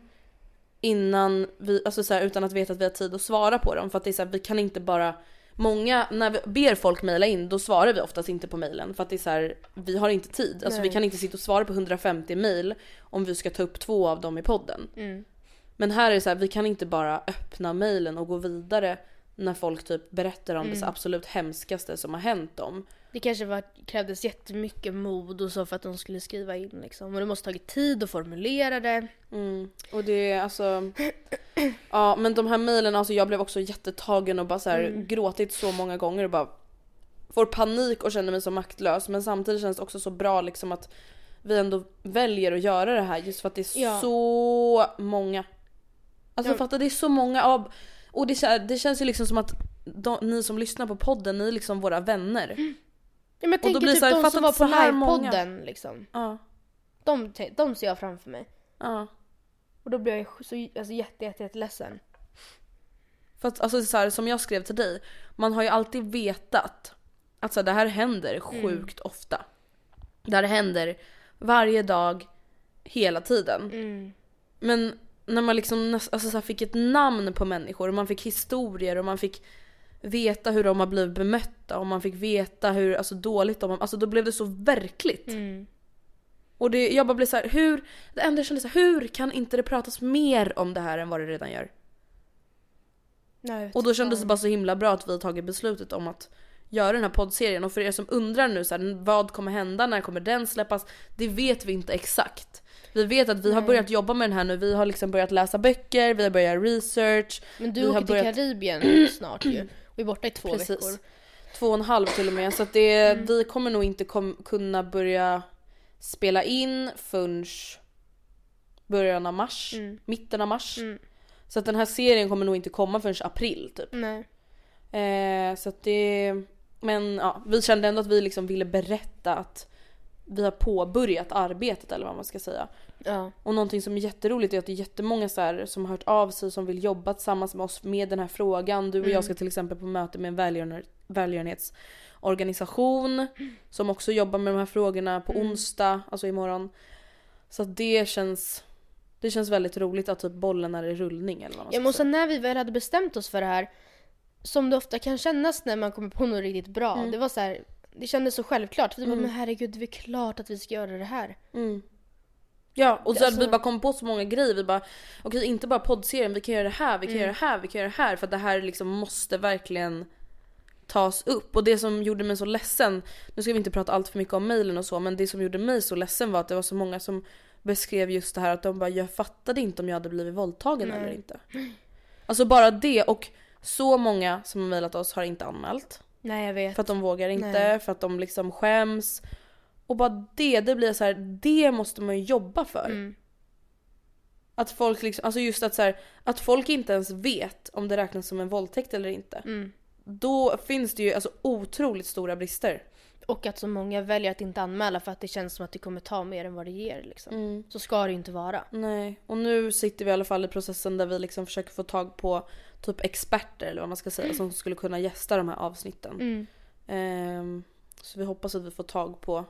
innan vi, alltså så här, utan att veta att vi har tid att svara på dem för att det är så här, vi kan inte bara Många, när vi ber folk mejla in då svarar vi oftast inte på mejlen för att det är så här, vi har inte tid. Alltså vi Nej. kan inte sitta och svara på 150 mejl om vi ska ta upp två av dem i podden. Mm. Men här är det så här, vi kan inte bara öppna mejlen och gå vidare när folk typ berättar om det så absolut hemskaste som har hänt dem. Det kanske var, krävdes jättemycket mod och så för att de skulle skriva in liksom. Och det måste tagit tid att formulera det. Mm. Och det är alltså... Ja men de här mejlen, alltså jag blev också jättetagen och bara så här gråtit så många gånger och bara får panik och känner mig så maktlös men samtidigt känns det också så bra liksom att vi ändå väljer att göra det här just för att det är Ja. så många. Alltså Ja. fattar det är så många av och det, det känns ju liksom som att de, ni som lyssnar på podden, ni är liksom våra vänner. Ja, men jag Och tänker typ så här, de som var på livepodden liksom. Ja. De, de ser jag framför mig. Ja. Och då blir jag så alltså, jätte, jätte, jätte ledsen. För att alltså så här, som jag skrev till dig, man har ju alltid vetat att så här, det här händer sjukt ofta. Det här händer varje dag, hela tiden. Men när man liksom alltså så här, fick ett namn på människor och man fick historier och man fick veta hur de har blivit bemötta och man fick veta hur alltså, dåligt de har, alltså då blev det så verkligt. Och det, jag bara blev så här, hur, det enda jag kände så här, hur kan inte det pratas mer om det här än vad det redan gör? Nej, Och då kändes det bara så himla bra att vi har tagit beslutet om att göra den här poddserien. Och för er som undrar nu så här, vad kommer hända, när kommer den släppas? Det vet vi inte exakt. Vi vet att vi har börjat jobba med den här nu, vi har liksom börjat läsa böcker, vi har börjat research. Men du åker till börjat- Karibien snart ju. Och är borta i två Precis. veckor. Två och en halv till och med. Så att det, vi kommer nog inte kom, kunna börja spela in förrän början av mars, Mm. mitten av mars. Så att den här serien kommer nog inte komma förrän april typ. Eh, så att det... Men ja, vi kände ändå att vi liksom ville berätta att vi har påbörjat arbetet eller vad man ska säga. Ja. Och någonting som är jätteroligt är att det är jättemånga så här som har hört av sig som vill jobba tillsammans med oss med den här frågan. Du och jag ska till exempel på möte med en välgörenhetsorganisation som också jobbar med de här frågorna på onsdag, alltså imorgon. Så det känns, det känns väldigt roligt att typ bollen är i rullning eller vad man Ja, ska men säga. sen när vi väl hade bestämt oss för det här, som det ofta kan kännas när man kommer på något riktigt bra. Mm. Det var så här, det kändes så självklart. Vi bara, men herregud, det är klart att vi ska göra det här. Ja och så Alltså- vi bara kom på så många grejer. Vi bara okej inte bara poddserien, vi kan göra det här, vi kan Mm. göra det här, vi kan göra det här. För att det här liksom måste verkligen tas upp. Och det som gjorde mig så ledsen, nu ska vi inte prata allt för mycket om mejlen och så, men det som gjorde mig så ledsen var att det var så många som beskrev just det här att de bara jag fattade inte om jag hade blivit våldtagen eller inte. Alltså bara det och Så många som har mejlat oss har inte anmält. Nej jag vet. För att de vågar inte, Nej. för att de liksom skäms. Och bara det, det blir så här, det måste man ju jobba för. Mm. Att folk liksom, alltså just att så här, att folk inte ens vet om det räknas som en våldtäkt eller inte. Mm. Då finns det ju alltså otroligt stora brister. Och att så många väljer att inte anmäla för att det känns som att det kommer ta mer än vad det ger liksom. Mm. Så ska det ju inte vara. Nej, och nu sitter vi i alla fall i processen där vi liksom försöker få tag på typ experter eller vad man ska säga som skulle kunna gästa de här avsnitten. Mm. Ehm, så vi hoppas att vi får tag på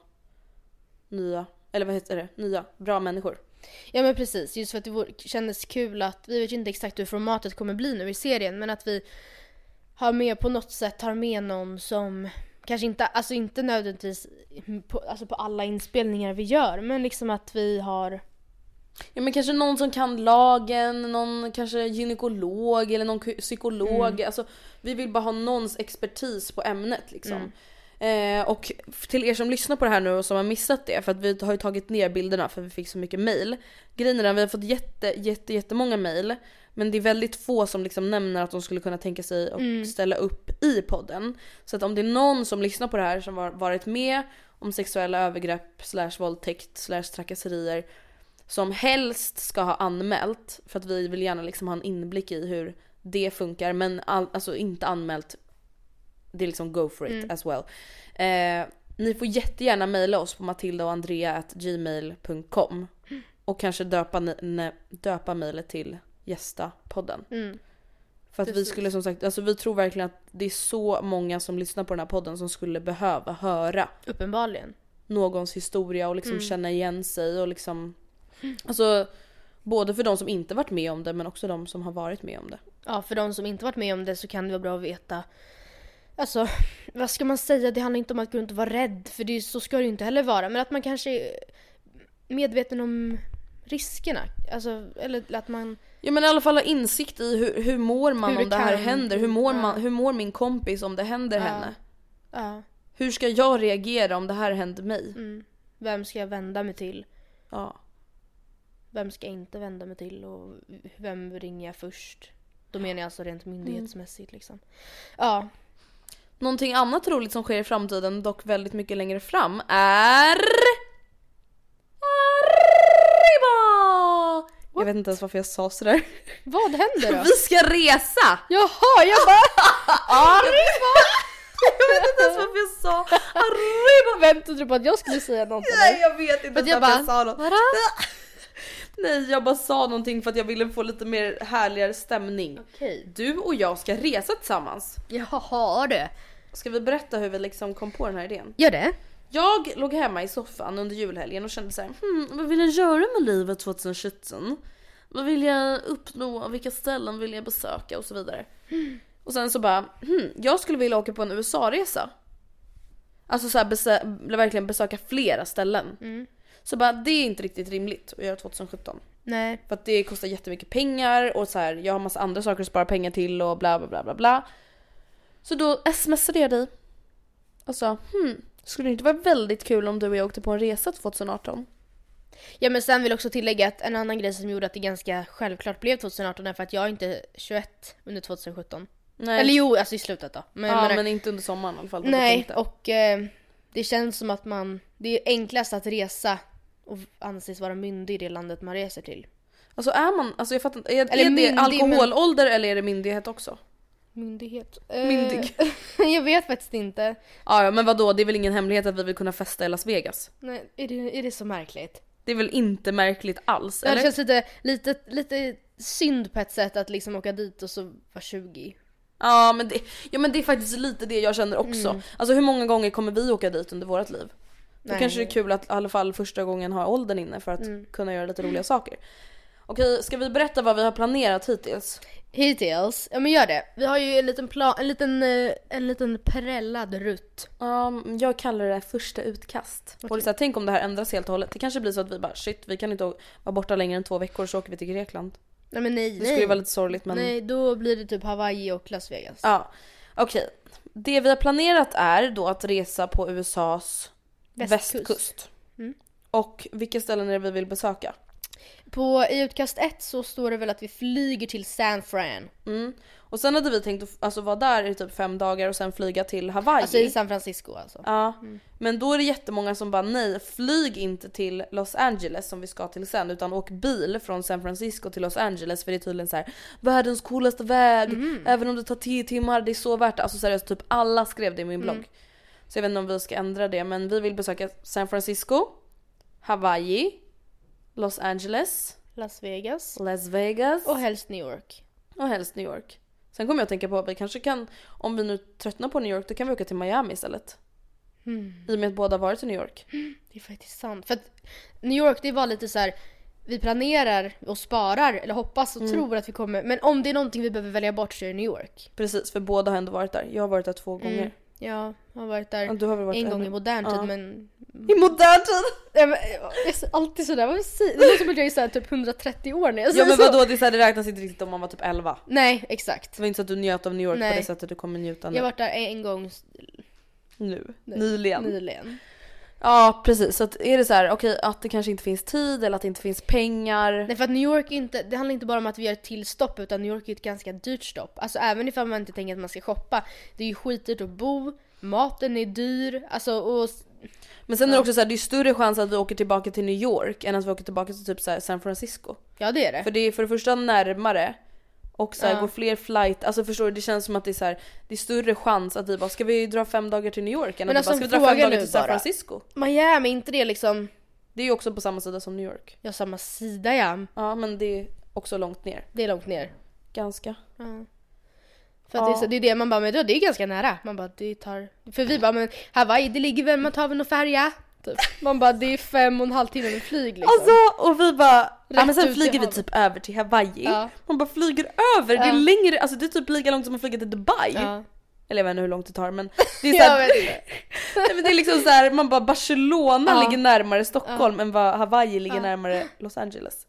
nya, eller vad heter det, nya bra människor. Ja men precis, just för att det kändes kul att, vi vet ju inte exakt hur formatet kommer bli nu i serien, men att vi har med på något sätt har med någon som kanske inte, alltså inte nödvändigtvis på, alltså på alla inspelningar vi gör, men liksom att vi har Ja men kanske någon som kan lagen, någon kanske gynekolog eller någon psykolog. Alltså vi vill bara ha någons expertis på ämnet liksom. Eh, och till er som lyssnar på det här nu och som har missat det, för att vi har ju tagit ner bilderna för vi fick så mycket mail. Grejen är den, vi har fått jätte, jätte, jättemånga mail. Men det är väldigt få som liksom nämner att de skulle kunna tänka sig att ställa upp i podden. Så att om det är någon som lyssnar på det här som har varit med om sexuella övergrepp, slash våldtäkt, slash trakasserier som helst ska ha anmält för att vi vill gärna liksom ha en inblick i hur det funkar men all, alltså inte anmält det är liksom go for it as well. Eh, ni får jättegärna mejla oss på matilda och andrea gmail.com och kanske döpa, ne, döpa mejlet till gästa podden. Mm. För att vi Precis. skulle som sagt, alltså vi tror verkligen att det är så många som lyssnar på den här podden som skulle behöva höra uppenbarligen. någons historia och liksom Mm. känna igen sig och liksom Alltså både för de som inte varit med om det men också de som har varit med om det. Ja, för de som inte varit med om det så kan det vara bra att veta. Alltså, vad ska man säga? Det handlar inte om att gå runt och vara rädd, för det, så ska det ju inte heller vara. Men att man kanske är medveten om riskerna. Alltså, eller att man... Ja men i alla fall ha insikt i hur, hur mår man Hur det om det här kan- händer? Hur mår, ja. man, hur mår min kompis om det händer Ja. henne? Ja, Hur ska jag reagera om det här händer mig? mm. Vem ska jag vända mig till? Ja. Vem ska jag inte vända mig till? Och vem ringer jag först? Då menar jag alltså rent myndighetsmässigt liksom. Ja, Någonting annat roligt som sker i framtiden, dock väldigt mycket längre fram, är... Arriba! Jag vet inte ens varför jag sa sådär. vad händer då? Vi ska resa! Jaha, jag bara... Arriba! Jag vet inte ens varför jag sa arriba! Väntade du på att jag skulle säga någonting? Nej jag vet inte ens jag varför jag sa något. Nej jag bara sa någonting för att jag ville få lite mer härligare stämning. Okej. Du och jag ska resa tillsammans. Jaha du. Ska vi berätta hur vi liksom kom på den här idén? Gör det? Jag låg hemma i soffan under julhelgen och kände såhär, hmm, vad vill jag göra med livet 2017? Vad vill jag uppnå? Vilka ställen vill jag besöka? Och så vidare. Och sen så bara, hmm, jag skulle vilja åka på en USA-resa. Alltså såhär besö- verkligen besöka flera ställen. Så bara, det är inte riktigt rimligt att göra 2017. Nej. För att det kostar jättemycket pengar och så här, jag har massa andra saker att spara pengar till och bla bla bla bla bla. Så då smsade jag dig och sa hmm, skulle det inte vara väldigt kul om du och jag åkte på en resa 2018? Ja men sen vill jag också tillägga att en annan grej som gjorde att det ganska självklart blev 2018 är för att jag är inte 21 under 2017. Nej. Eller jo, alltså i slutet då. Men, ja, menar- men inte under sommaren i alla fall. nej, och eh, det känns som att man... Det är enklast att resa och anses vara myndig i det landet man reser till. Alltså är man, alltså jag fattar inte, är, Eller är det myndig, alkoholålder eller är det myndighet också? Myndighet? Myndig. Eh, jag vet faktiskt inte. Ja, ja men vadå, det är väl ingen hemlighet att vi vill kunna festa i Las Vegas? Nej, är det, är det så märkligt? Det är väl inte märkligt alls? Det Eller? känns lite, lite, lite synd på ett sätt att liksom åka dit och så vara 20. Ja men, det, ja men det är faktiskt lite det jag känner också. Mm. Alltså hur många gånger kommer vi åka dit under vårt liv? Då kanske det är kul att i alla fall första gången ha åldern inne för att Mm. kunna göra lite roliga saker. Okej, ska vi berätta vad vi har planerat hittills? Hittills, ja men gör det. Vi har ju en liten plan, en liten, eh, en liten prellad rutt. Um, jag kallar det första utkast. Och så här, tänk om det här ändras helt och hållet. Det kanske blir så att vi bara shit, vi kan inte vara borta längre än två veckor så åker vi till Grekland. Nej men nej, Det nej. skulle ju vara lite sorgligt men... Nej, då blir det typ Hawaii och Las Vegas. Ja, okej. Det vi har planerat är då att resa på USAs Västkust. västkust. Mm. Och vilka ställen är det vi vill besöka? På, I utkast 1 så står det väl att vi flyger till San Fran. Mm. Och sen hade vi tänkt att alltså, vara där i typ fem dagar och sen flyga till Hawaii. Alltså i San Francisco alltså. Ja, men då är det jättemånga som bara nej, flyg inte till Los Angeles som vi ska till sen utan åk bil från San Francisco till Los Angeles för det är tydligen så här världens coolaste väg, även om det tar 10 timmar, det är så värt det. Alltså seriöst, typ alla skrev det i min blogg. Så jag vet inte om vi ska ändra det men vi vill besöka San Francisco, Hawaii, Los Angeles, Las Vegas. Las Vegas Och helst New York. och helst New York. Sen kommer jag att tänka på att vi kanske kan, om vi nu tröttnar på New York, då kan vi åka till Miami istället. I och med att båda varit i New York. Det är faktiskt sant. För att New York det var lite så här. Vi planerar och sparar eller hoppas och tror att vi kommer. Men om det är någonting vi behöver välja bort så är det New York. Precis, för båda har ändå varit där. Jag har varit där två gånger. Ja, jag har varit där Ja, du har väl varit en där gång nu? i modern tid Ja. men... I modern tid! Men jag är alltid sådär, vad säger Det låter som att jag är såhär typ 130 år när jag Ja säger men så. vadå, det, är så här, det räknas inte riktigt om man var typ 11. Nej, exakt. Det var inte så att du njöt av New York på Nej. det sättet du kommer njuta nu. Jag har varit där en gång s- Nu. Nyligen. nyligen. Ja precis, så att är det så här, okej att det kanske inte finns tid eller att det inte finns pengar. Nej för att New York inte, det handlar inte bara om att vi gör ett till stopp utan New York är ett ganska dyrt stopp. Alltså även ifall man inte tänker att man ska shoppa. Det är ju skitdyrt att bo, maten är dyr, alltså och Men sen är det också så här, det är större chans att vi åker tillbaka till New York än att vi åker tillbaka till typ så San Francisco. ja det är det. För det är för det första närmare och så här, Ja. går fler flight, alltså förstår du det känns som att det är så här, det är större chans att vi bara ska vi dra fem dagar till New York än att alltså, bara ska vi dra fem dagar till San bara. Francisco. Miami, inte det liksom, Det är ju också på samma sida som New York. ja samma sida ja. Ja men det är också långt ner. Det är långt ner. Ganska. Ja. För att det, är Ja. så, det är det man bara, men då, det är ganska nära. Man bara, det tar... För vi bara, men Hawaii det ligger väl, man tar väl någon färja? Typ. Man bara, det är fem och en halv timme med flyg liksom. Alltså och vi bara, ja men Rätt sen flyger vi typ över till Hawaii. Ja. Man bara flyger över, det är Ja. längre, alltså det är typ lika långt som att flyga till Dubai. ja. Eller jag vet inte hur långt det tar men det är så Jag här, vet inte. nej, men det är liksom så här, man bara Barcelona Ja. ligger närmare Stockholm än vad Hawaii ligger Ja. närmare Los Angeles.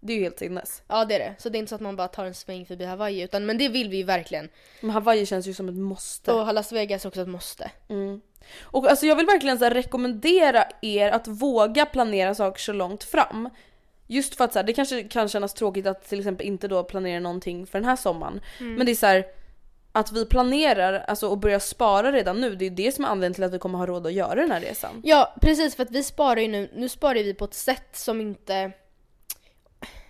Det är ju helt sinnes. Ja det är det. Så det är inte så att man bara tar en sväng förbi Hawaii utan men det vill vi ju verkligen. Men Hawaii känns ju som ett måste. Och Las Vegas är också ett måste. Mm. Och alltså jag vill verkligen så rekommendera er att våga planera saker så långt fram. Just för att så här, det kanske kan kännas tråkigt att till exempel inte då planera någonting för den här sommaren. Men det är så här att vi planerar alltså, och börjar spara redan nu, det är ju det som är anledningen till att vi kommer ha råd att göra den här resan. Ja precis för att vi sparar ju nu, nu sparar vi på ett sätt som inte...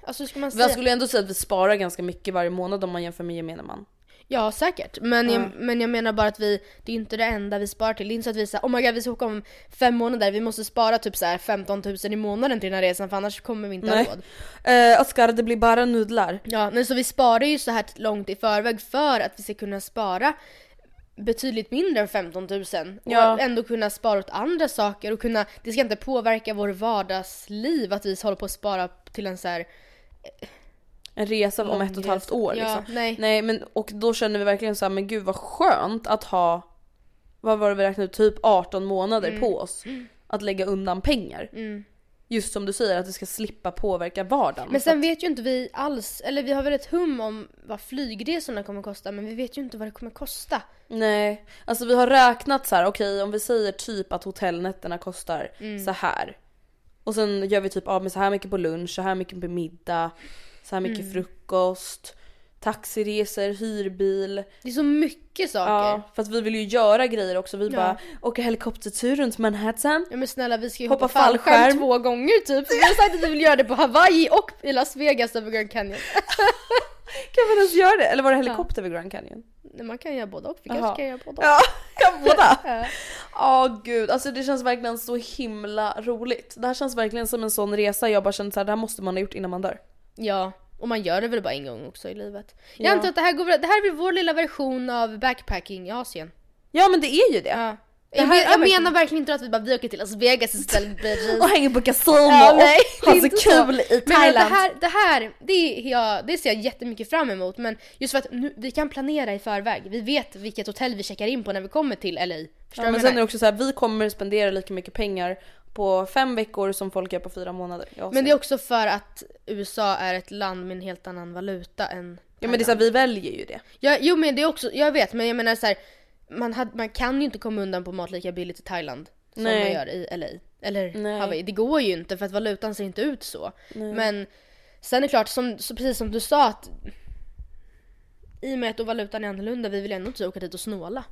Alltså ska man säga? Jag skulle ändå säga att vi sparar ganska mycket varje månad om man jämför med gemene man. Ja säkert. Men, jag, Ja. men jag menar bara att vi, det är inte det enda vi sparar till. Det är inte så att vi säger oh my god vi ska åka om fem månader, vi måste spara typ så här 15 000 i månaden till den här resan för annars kommer vi inte Nej. ha råd. Eh, Oskar, det blir bara nudlar. Ja, men så vi sparar ju så här långt i förväg för att vi ska kunna spara betydligt mindre än 15 000 och Ja. ändå kunna spara åt andra saker och kunna, det ska inte påverka vår vardagsliv att vi håller på att spara till en så här En resa om ett och ett halvt år Ja, liksom. nej. nej men och då känner vi verkligen så här, men gud vad skönt att ha, vad var det vi räknade ut, typ 18 månader Mm. på oss. Att lägga undan pengar. Just som du säger att det ska slippa påverka vardagen. Men sen att, vet ju inte vi alls, eller vi har väl ett hum om vad flygresorna kommer kosta men vi vet ju inte vad det kommer kosta. nej, alltså vi har räknat så här: okej om vi säger typ att hotellnätterna kostar Mm. så här. Och sen gör vi typ av med så här mycket på lunch, så här mycket på middag, så här mycket Mm. frukost, taxiresor, hyrbil. Det är så mycket saker. Ja, Ja, för att vi vill ju göra grejer också. Vi Ja. bara åker helikoptertur runt Manhattan. men snälla vi ska ju Hoppa hoppa, fallskärm, fallskärm. två gånger typ. Vi har sagt att vi vill göra det på Hawaii och i Las Vegas över Grand Canyon. Kan man ens göra det? Eller var det helikopter vid Grand Canyon? Nej, Man kan göra både och, vi kanske kan göra och. Ja, ja båda! Ja. Ja gud, alltså det känns verkligen så himla roligt. Det här känns verkligen som en sån resa jag bara känner såhär, det här måste man ha gjort innan man dör. Ja, och man gör det väl bara en gång också i livet. Jag Ja. antar att det här, går, det här är vår lilla version av backpacking i Asien. Ja men det är ju det. Ja. Jag, men, jag verkligen- menar verkligen inte att vi bara vi åker till Las Vegas istället bitches. Och hänger på kasino Ja, nej, och har så inte så. kul i Men Thailand. det här, det här det, är jag, det ser jag jättemycket fram emot. Men just för att nu, vi kan planera i förväg. Vi vet vilket hotell vi checkar in på när vi kommer till LA. Förstår Ja, men sen är det också så här, vi kommer spendera lika mycket pengar på fem veckor som folk gör på fyra månader. Men det är också för att USA är ett land med en helt annan valuta än Ja men det är så här, vi väljer ju det. Ja, jo men det är också, jag vet men jag menar så här, man, had, man kan ju inte komma undan på mat lika billigt i Thailand som Nej. man gör i LA. Eller Nej. har vi? Det går ju inte för att valutan ser inte ut så. Men sen är det klart, som, så precis som du sa att i och med att valutan är annorlunda, vi vill ändå inte åka dit och snåla.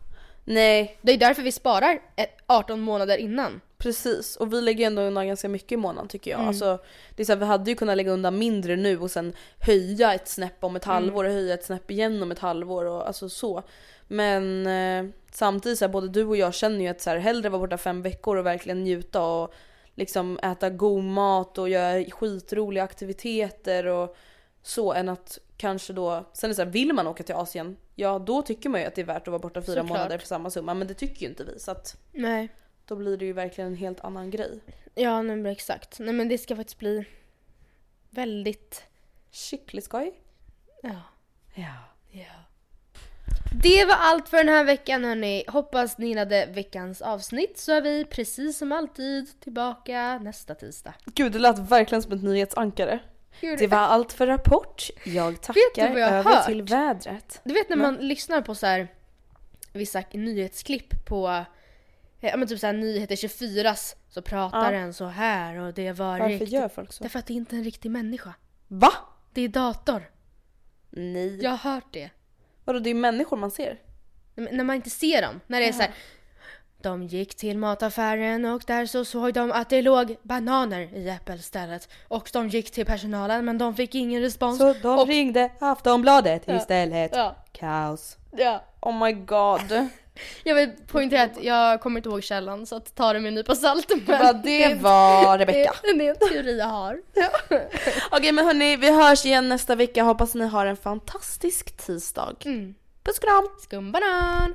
Nej, Det är därför vi sparar ett 18 månader innan. precis. Och vi lägger ändå undan ganska mycket i månaden tycker Mm. jag. Alltså, det är så här, vi hade ju kunnat lägga undan mindre nu och sen höja ett snäpp om ett Mm. halvår och höja ett snäpp igen om ett halvår och alltså så. Men eh, samtidigt så här, både du och jag känner ju att så här, hellre vara borta fem veckor och verkligen njuta och liksom äta god mat och göra skitroliga aktiviteter och så än att kanske då, sen är det så här, vill man åka till Asien, ja då tycker man ju att det är värt att vara borta fyra Såklart. månader för samma summa men det tycker ju inte vi så att Nej. då blir det ju verkligen en helt annan grej. Ja, nej, men exakt. Nej men det ska faktiskt bli väldigt... Skickligt skoj. Ja. Ja. ja. Det var allt för den här veckan hörni. Hoppas ni gillade veckans avsnitt så är vi precis som alltid tillbaka nästa tisdag. Gud det lät verkligen som ett nyhetsankare. Hur- Det var allt för Rapport. Jag tackar jag över hört? till vädret. Du vet när man lyssnar på så här vissa nyhetsklipp på eh, ja men typ så här nyheter 24 så pratar Ja. den så här och det var Varför riktigt. gör folk så? Därför att det inte är en riktig människa. Va? Det är dator. Nej. Jag har hört det. Vadå det är människor man ser? När man inte ser dem. När det är så här. De gick till mataffären och där så såg de att det låg bananer i äppelstället. Och de gick till personalen men de fick ingen respons. Så de och, ringde Aftonbladet Ja. istället. Ja. Kaos. ja. Oh my god. Jag vill poängtera att jag kommer inte ihåg källan så att ta det med en nypa salt. Men Bara, det var Rebecka. Det, det är en teori jag har. Okej men hörni, vi hörs igen nästa vecka. Hoppas ni har en fantastisk tisdag. Mm. Puss och kram! Skumbanan!